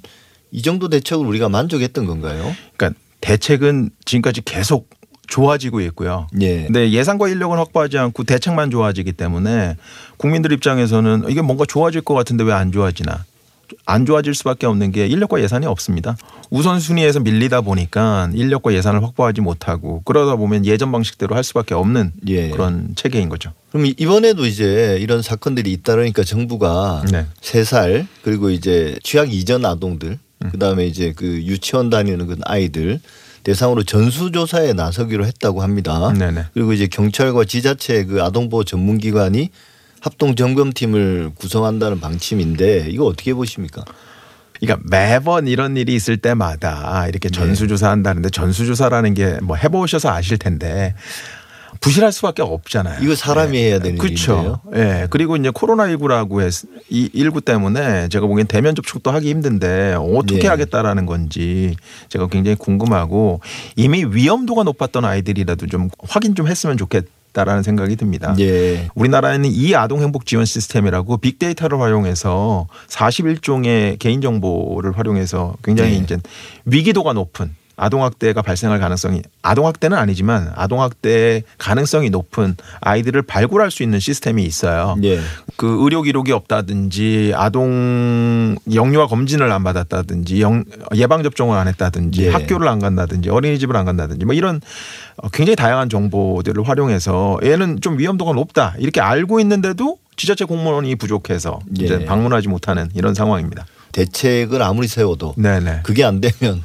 이 정도 대책을 우리가 만족했던 건가요? 그러니까 대책은 지금까지 계속 좋아지고 있고요. 예. 근데 예산과 인력은 확보하지 않고 대책만 좋아지기 때문에 국민들 입장에서는 이게 뭔가 좋아질 것 같은데 왜 안 좋아지나? 안 좋아질 수밖에 없는 게 인력과 예산이 없습니다. 우선순위에서 밀리다 보니까 인력과 예산을 확보하지 못하고 그러다 보면 예전 방식대로 할 수밖에 없는 예. 그런 체계인 거죠. 그럼 이번에도 이제 이런 사건들이 잇따르니까 정부가 네. 세살 그리고 이제 취약 이전 아동들 그다음에 이제 그 유치원 다니는 그 아이들 대상으로 전수조사에 나서기로 했다고 합니다. 네네. 그리고 이제 경찰과 지자체 그 아동보호 전문기관이 합동 점검팀을 구성한다는 방침인데 이거 어떻게 보십니까? 그러니까 매번 이런 일이 있을 때마다 이렇게 전수조사 한다는데 전수조사라는 게 뭐 해보셔서 아실 텐데 부실할 수밖에 없잖아요. 이거 사람이 해야 되는 그렇죠. 예. 그리고 이제 코로나19라고 해서 이 일구 때문에 제가 보기엔 대면 접촉도 하기 힘든데 어떻게 예. 하겠다라는 건지 제가 굉장히 궁금하고 이미 위험도가 높았던 아이들이라도 좀 확인 좀 했으면 좋겠다 라는 생각이 듭니다. 예. 우리나라에는 이 아동 행복 지원 시스템이라고 빅데이터를 활용해서 41종의 개인 정보를 활용해서 굉장히 네. 이제 위기도가 높은 아동 학대가 발생할 가능성이 아동 학대는 아니지만 아동 학대 가능성이 높은 아이들을 발굴할 수 있는 시스템이 있어요. 예. 그 의료 기록이 없다든지 아동 영유아 검진을 안 받았다든지 영- 예방 접종을 안 했다든지 예. 학교를 안 간다든지 어린이집을 안 간다든지 뭐 이런 어, 굉장히 다양한 정보들을 활용해서 얘는 좀 위험도가 높다 이렇게 알고 있는데도 지자체 공무원이 부족해서 예. 이제 방문하지 못하는 이런 상황입니다. 대책을 아무리 세워도 네네. 그게 안 되면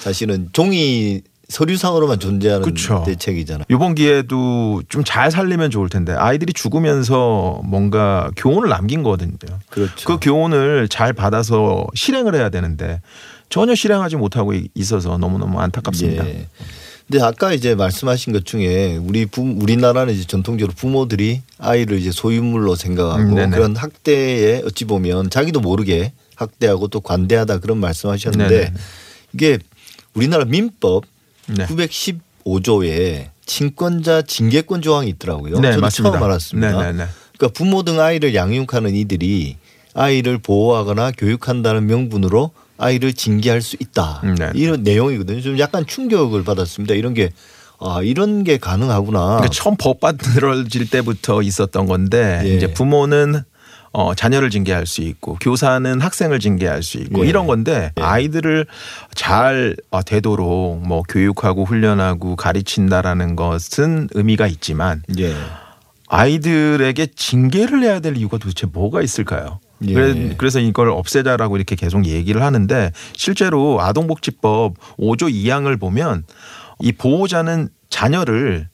사실은 종이 서류상으로만 존재하는 그쵸. 대책이잖아요. 이번 기회도 좀 잘 살리면 좋을 텐데 아이들이 죽으면서 뭔가 교훈을 남긴 거거든요. 그렇죠. 그 교훈을 잘 받아서 실행을 해야 되는데 전혀 실행하지 못하고 있어서 너무너무 안타깝습니다. 예. 근데 아까 이제 말씀하신 것 중에 우리 부, 우리나라는 이제 전통적으로 부모들이 아이를 이제 소유물로 생각하고 음. 그런 학대에 어찌 보면 자기도 모르게 학대하고 또 관대하다 그런 말씀하셨는데 네네. 이게 우리나라 민법 네. 915조에 친권자 징계권 조항이 있더라고요. 네, 저도 맞습니다. 처음 알았습니다. 네네네. 그러니까 부모 등 아이를 양육하는 이들이 아이를 보호하거나 교육한다는 명분으로 아이를 징계할 수 있다. 음, 네. 이런 내용이거든요. 좀 약간 충격을 받았습니다. 이런 게 아, 이런 게 가능하구나. 그러니까 처음 법 만들어질 때부터 있었던 건데 예. 이제 부모는 어, 자녀를 징계할 수 있고 교사는 학생을 징계할 수 있고 예. 이런 건데 예. 아이들을 잘 어, 되도록 뭐 교육하고 훈련하고 가르친다라는 것은 의미가 있지만 예. 아이들에게 징계를 해야 될 이유가 도대체 뭐가 있을까요? 예. 그래- 그래서 이걸 없애자라고 이렇게 계속 얘기를 하는데 실제로 아동복지법 5조 2항을 보면 이 보호자는 자녀를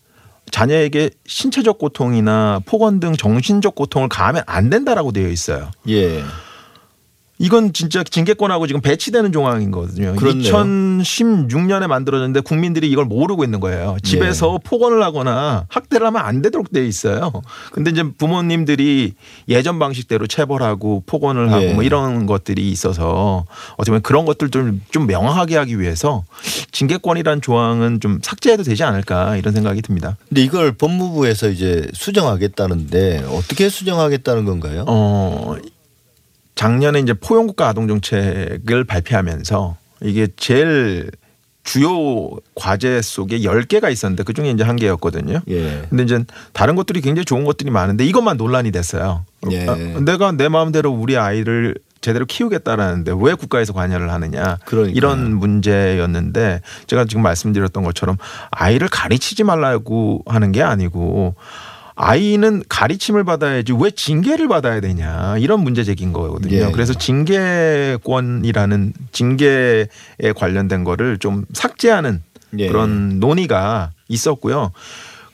자녀에게 신체적 고통이나 폭언 등 정신적 고통을 가하면 안 된다라고 되어 있어요. 예. 이건 진짜 징계권하고 지금 배치되는 조항이거든요. 그렇네요. 2016년에 만들어졌는데 국민들이 이걸 모르고 있는 거예요. 집에서 폭언을 하거나 학대를 하면 안 되도록 되어 있어요. 근데 이제 부모님들이 예전 방식대로 체벌하고 폭언을 하고 예. 뭐 이런 것들이 있어서 어떻게 보면 그런 것들 좀, 좀 명확하게 하기 위해서 징계권이란 조항은 좀 삭제해도 되지 않을까 이런 생각이 듭니다. 근데 이걸 법무부에서 이제 수정하겠다는데 어떻게 수정하겠다는 건가요? 어 작년에 이제 포용국가 아동 정책을 발표하면서 이게 제일 주요 과제 속에 10개가 있었는데 그중에 이제 한 개였거든요. 예. 근데 이제 다른 것들이 굉장히 좋은 것들이 많은데 이것만 논란이 됐어요. 예. 아, 내가 내 마음대로 우리 아이를 제대로 키우겠다라는데 왜 국가에서 관여를 하느냐 그러니까요. 이런 문제였는데 제가 지금 말씀드렸던 것처럼 아이를 가르치지 말라고 하는 게 아니고 아이는 가르침을 받아야지 왜 징계를 받아야 되냐 이런 문제 제기인 거거든요. 예. 그래서 징계권이라는 징계에 관련된 거를 좀 삭제하는 예. 그런 논의가 있었고요.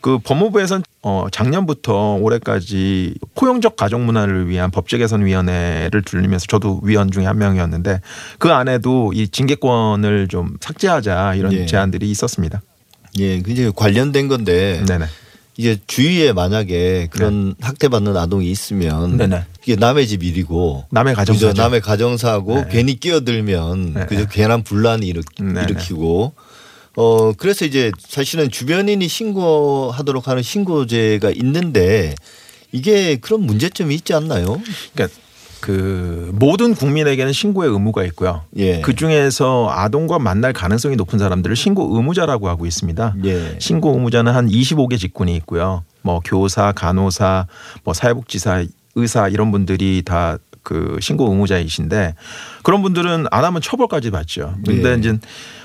그 법무부에서는 어 작년부터 올해까지 포용적 가족 문화를 위한 법제 개선 위원회를 dur리면서 저도 위원 중에 한 명이었는데 그 안에도 이 징계권을 좀 삭제하자 이런 예. 제안들이 있었습니다. 예. 굉장히 관련된 건데 네네. 이게 주위에 만약에 그런 학대받는 아동이 있으면 네네. 이게 남의 집 일이고 남의 그죠? 가정사죠. 남의 가정사고 네. 괜히 끼어들면 네. 그죠 괜한 분란이 일으, 네, 일으키고 어 그래서 이제 사실은 주변인이 신고하도록 하는 신고제가 있는데 이게 그런 문제점이 있지 않나요? 그러니까 그 모든 국민에게는 신고의 의무가 있고요. 예. 그 중에서 아동과 만날 가능성이 높은 사람들을 신고 의무자라고 하고 있습니다. 예. 신고 의무자는 한 25개 직군이 있고요. 뭐 교사, 간호사, 뭐 사회복지사, 의사 이런 분들이 다그 신고 의무자이신데 그런 분들은 안 하면 처벌까지 받죠. 근데 예. 이제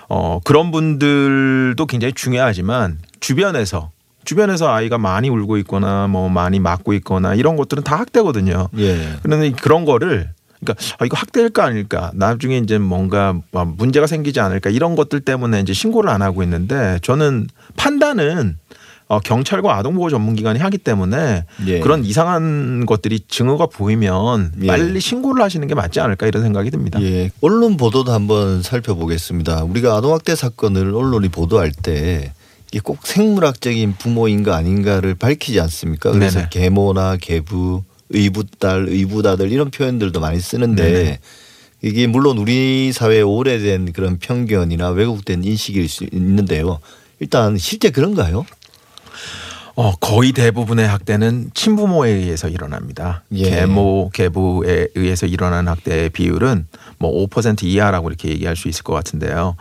어 그런 분들도 굉장히 중요하지만 주변에서 주변에서 아이가 많이 울고 있거나 뭐 많이 맞고 있거나 이런 것들은 다 학대거든요. 예. 그런데 그런 거를 그러니까 아, 이거 학대일까 아닐까 나중에 이제 뭔가 뭐 문제가 생기지 않을까 이런 것들 때문에 이제 신고를 안 하고 있는데 저는 판단은 어, 경찰과 아동보호 전문기관이 하기 때문에 예. 그런 이상한 것들이 증거가 보이면 예. 빨리 신고를 하시는 게 맞지 않을까 이런 생각이 듭니다. 예, 언론 보도도 한번 살펴보겠습니다. 우리가 아동학대 사건을 언론이 보도할 때 꼭 생물학적인 부모인가 아닌가를 밝히지 않습니까? 그래서 네네. 계모나 계부, 의붓딸, 의붓아들 이런 표현들도 많이 쓰는데 네네. 이게 물론 우리 사회에 오래된 그런 편견이나 왜곡된 인식일 수 있는데요. 일단 실제 그런가요? 어, 거의 대부분의 학대는 친부모에 의해서 일어납니다. 예. 계모, 계부에 의해서 일어나는 학대의 비율은 뭐 5% 이하라고 이렇게 얘기할 수 있을 것 같은데요.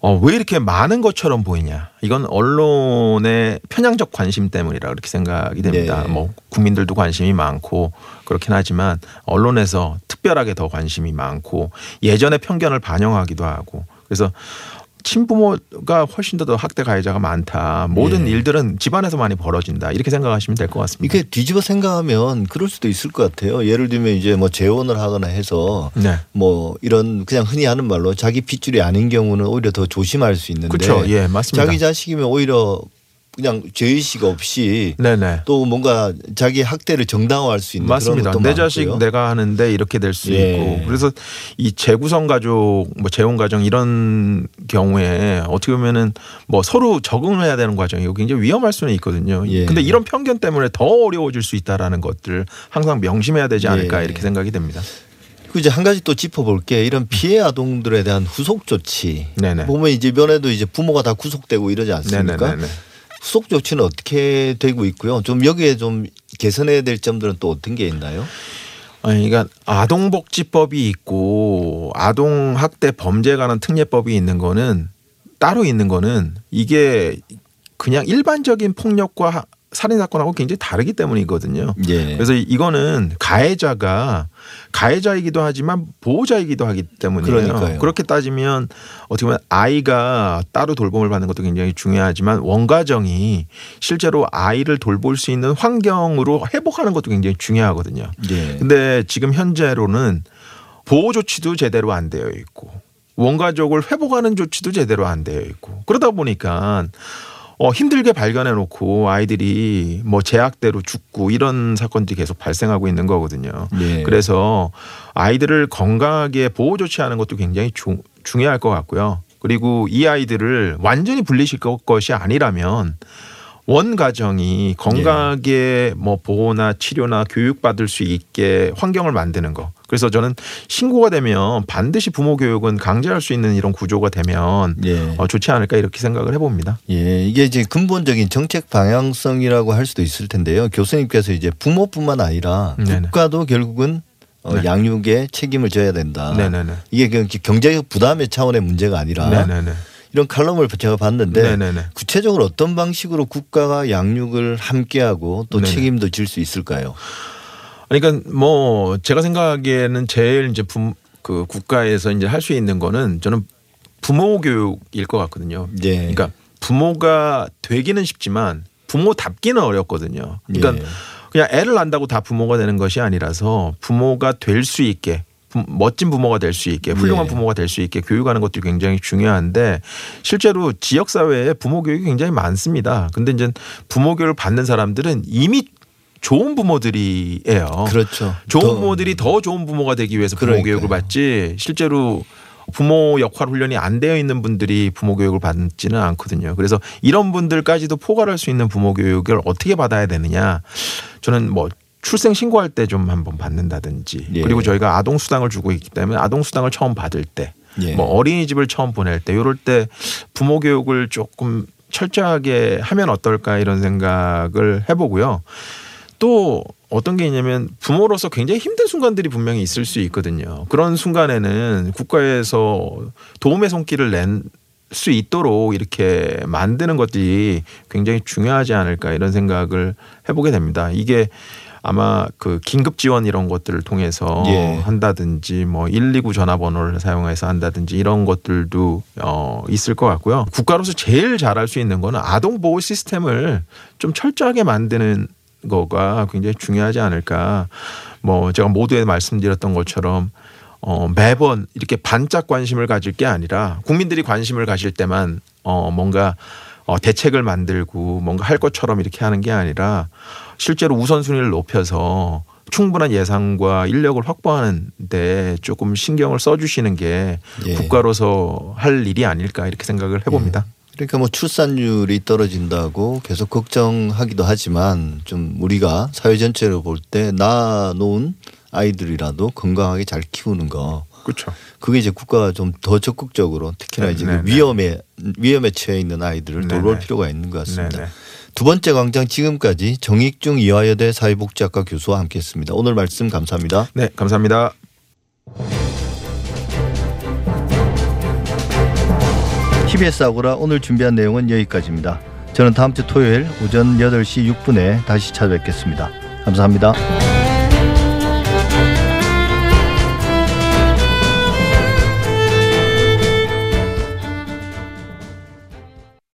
어, 왜 이렇게 많은 것처럼 보이냐? 이건 언론의 편향적 관심 때문이라 그렇게 생각이 됩니다. 네. 뭐 국민들도 관심이 많고 그렇긴 하지만 언론에서 특별하게 더 관심이 많고 예전의 편견을 반영하기도 하고 그래서 친부모가 훨씬 더 학대 가해자가 많다. 모든 예. 일들은 집안에서 많이 벌어진다. 이렇게 생각하시면 될 것 같습니다. 이게 뒤집어 생각하면 그럴 수도 있을 것 같아요. 예를 들면 이제 뭐 재혼을 하거나 해서 네. 뭐 이런 그냥 흔히 하는 말로 자기 핏줄이 아닌 경우는 오히려 더 조심할 수 있는데 그렇죠. 예, 맞습니다. 자기 자식이면 오히려 그냥 죄의식 없이 네네. 또 뭔가 자기 학대를 정당화할 수 있는 맞습니다. 내 많고요. 자식 내가 하는데 이렇게 될수 예. 있고 그래서 이 재구성 가족, 뭐 재혼 가정 이런 경우에 어떻게 보면은 뭐 서로 적응을 해야 되는 과정이고 굉장히 위험할 수는 있거든요. 예. 근데 이런 편견 때문에 더 어려워질 수 있다라는 것들 항상 명심해야 되지 않을까 예. 이렇게 생각이 됩니다. 그 이제 한 가지 또 짚어볼 게 이런 피해 아동들에 대한 후속 조치 네네. 보면 이제 면에도 이제 부모가 다 구속되고 이러지 않습니까? 네네네. 후속 조치는 어떻게 되고 있고요. 좀 여기에 좀 개선해야 될 점들은 또 어떤 게 있나요? 아니, 그러니까 아동복지법이 있고 아동 학대 범죄에 관한 특례법이 있는 거는 따로 있는 거는 이게 그냥 일반적인 폭력과 하- 살인 사건하고 굉장히 다르기 때문이거든요. 예. 그래서 이거는 가해자가 가해자이기도 하지만 보호자이기도 하기 때문이에요. 그러니까요. 그렇게 따지면 어떻게 보면 아이가 따로 돌봄을 받는 것도 굉장히 중요하지만 원가정이 실제로 아이를 돌볼 수 있는 환경으로 회복하는 것도 굉장히 중요하거든요. 예. 근데 지금 현재로는 보호 조치도 제대로 안 되어 있고 원가족을 회복하는 조치도 제대로 안 되어 있고 그러다 보니까 어, 힘들게 발견해 놓고 아이들이 뭐 제약대로 죽고 이런 사건들이 계속 발생하고 있는 거거든요. 예. 그래서 아이들을 건강하게 보호 조치하는 것도 굉장히 중, 중요할 것 같고요. 그리고 이 아이들을 완전히 분리시킬 것이 아니라면 원 가정이 건강하게 뭐 보호나 치료나 교육 받을 수 있게 환경을 만드는 거. 그래서 저는 신고가 되면 반드시 부모 교육은 강제할 수 있는 이런 구조가 되면 예. 어, 좋지 않을까 이렇게 생각을 해봅니다. 예, 이게 이제 근본적인 정책 방향성이라고 할 수도 있을 텐데요. 교수님께서 이제 부모뿐만 아니라 네네. 국가도 결국은 어, 네. 양육에 책임을 져야 된다. 네네네. 이게 경제적 부담의 차원의 문제가 아니라 네네네. 이런 칼럼을 제가 봤는데 네네네. 구체적으로 어떤 방식으로 국가가 양육을 함께하고 또 네네. 책임도 질 수 있을까요? 그러니까 뭐 제가 생각하기에는 제일 이제 부, 그 국가에서 이제 할 수 있는 거는 저는 부모 교육일 것 같거든요. 예. 그러니까 부모가 되기는 쉽지만 부모답기는 어렵거든요. 그러니까 예. 그냥 애를 낳는다고 다 부모가 되는 것이 아니라서 부모가 될 수 있게 부- 멋진 부모가 될 수 있게 훌륭한 예. 부모가 될 수 있게 교육하는 것도 굉장히 중요한데 실제로 지역 사회에 부모 교육이 굉장히 많습니다. 근데 이제 부모 교육을 받는 사람들은 이미 좋은 부모들이에요. 그렇죠. 좋은 더- 부모들이 더 좋은 부모가 되기 위해서 부모 그러니까요. 교육을 받지 실제로 부모 역할 훈련이 안 되어 있는 분들이 부모 교육을 받지는 않거든요. 그래서 이런 분들까지도 포괄할 수 있는 부모 교육을 어떻게 받아야 되느냐. 저는 뭐 출생 신고할 때 좀 한번 받는다든지 예. 그리고 저희가 아동 수당을 주고 있기 때문에 아동 수당을 처음 받을 때 예. 뭐 어린이집을 처음 보낼 때 이럴 때 부모 교육을 조금 철저하게 하면 어떨까 이런 생각을 해보고요. 또 어떤 게 있냐면 부모로서 굉장히 힘든 순간들이 분명히 있을 수 있거든요. 그런 순간에는 국가에서 도움의 손길을 낸 수 있도록 이렇게 만드는 것들이 굉장히 중요하지 않을까 이런 생각을 해보게 됩니다. 이게 아마 그 긴급 지원 이런 것들을 통해서 예. 한다든지 뭐 129 전화번호를 사용해서 한다든지 이런 것들도 어 있을 것 같고요. 국가로서 제일 잘할 수 있는 거는 아동 보호 시스템을 좀 철저하게 만드는 거가 굉장히 중요하지 않을까. 뭐 제가 모두에 말씀드렸던 것처럼 어 매번 이렇게 반짝 관심을 가질 게 아니라 국민들이 관심을 가질 때만 어 뭔가 어, 대책을 만들고 뭔가 할 것처럼 이렇게 하는 게 아니라 실제로 우선순위를 높여서 충분한 예산과 인력을 확보하는데 조금 신경을 써주시는 게 예. 국가로서 할 일이 아닐까 이렇게 생각을 해봅니다. 그러니까 뭐 출산율이 떨어진다고 계속 걱정하기도 하지만 좀 우리가 사회 전체로 볼 때 낳아놓은 아이들이라도 건강하게 잘 키우는 거 그렇죠. 그게 이제 국가가 좀 더 적극적으로 특히나 네, 이제 네, 그 네. 위험에 위험에 처해 있는 아이들을 네, 돌볼 네. 필요가 있는 것 같습니다. 두 번째 광장 지금까지 정익중 이화여대 사회복지학과 교수와 함께했습니다. 오늘 말씀 감사합니다. 네, 감사합니다. TBS 아고라 오늘 준비한 내용은 여기까지입니다. 저는 다음 주 토요일 오전 8시 6분에 다시 찾아뵙겠습니다. 감사합니다.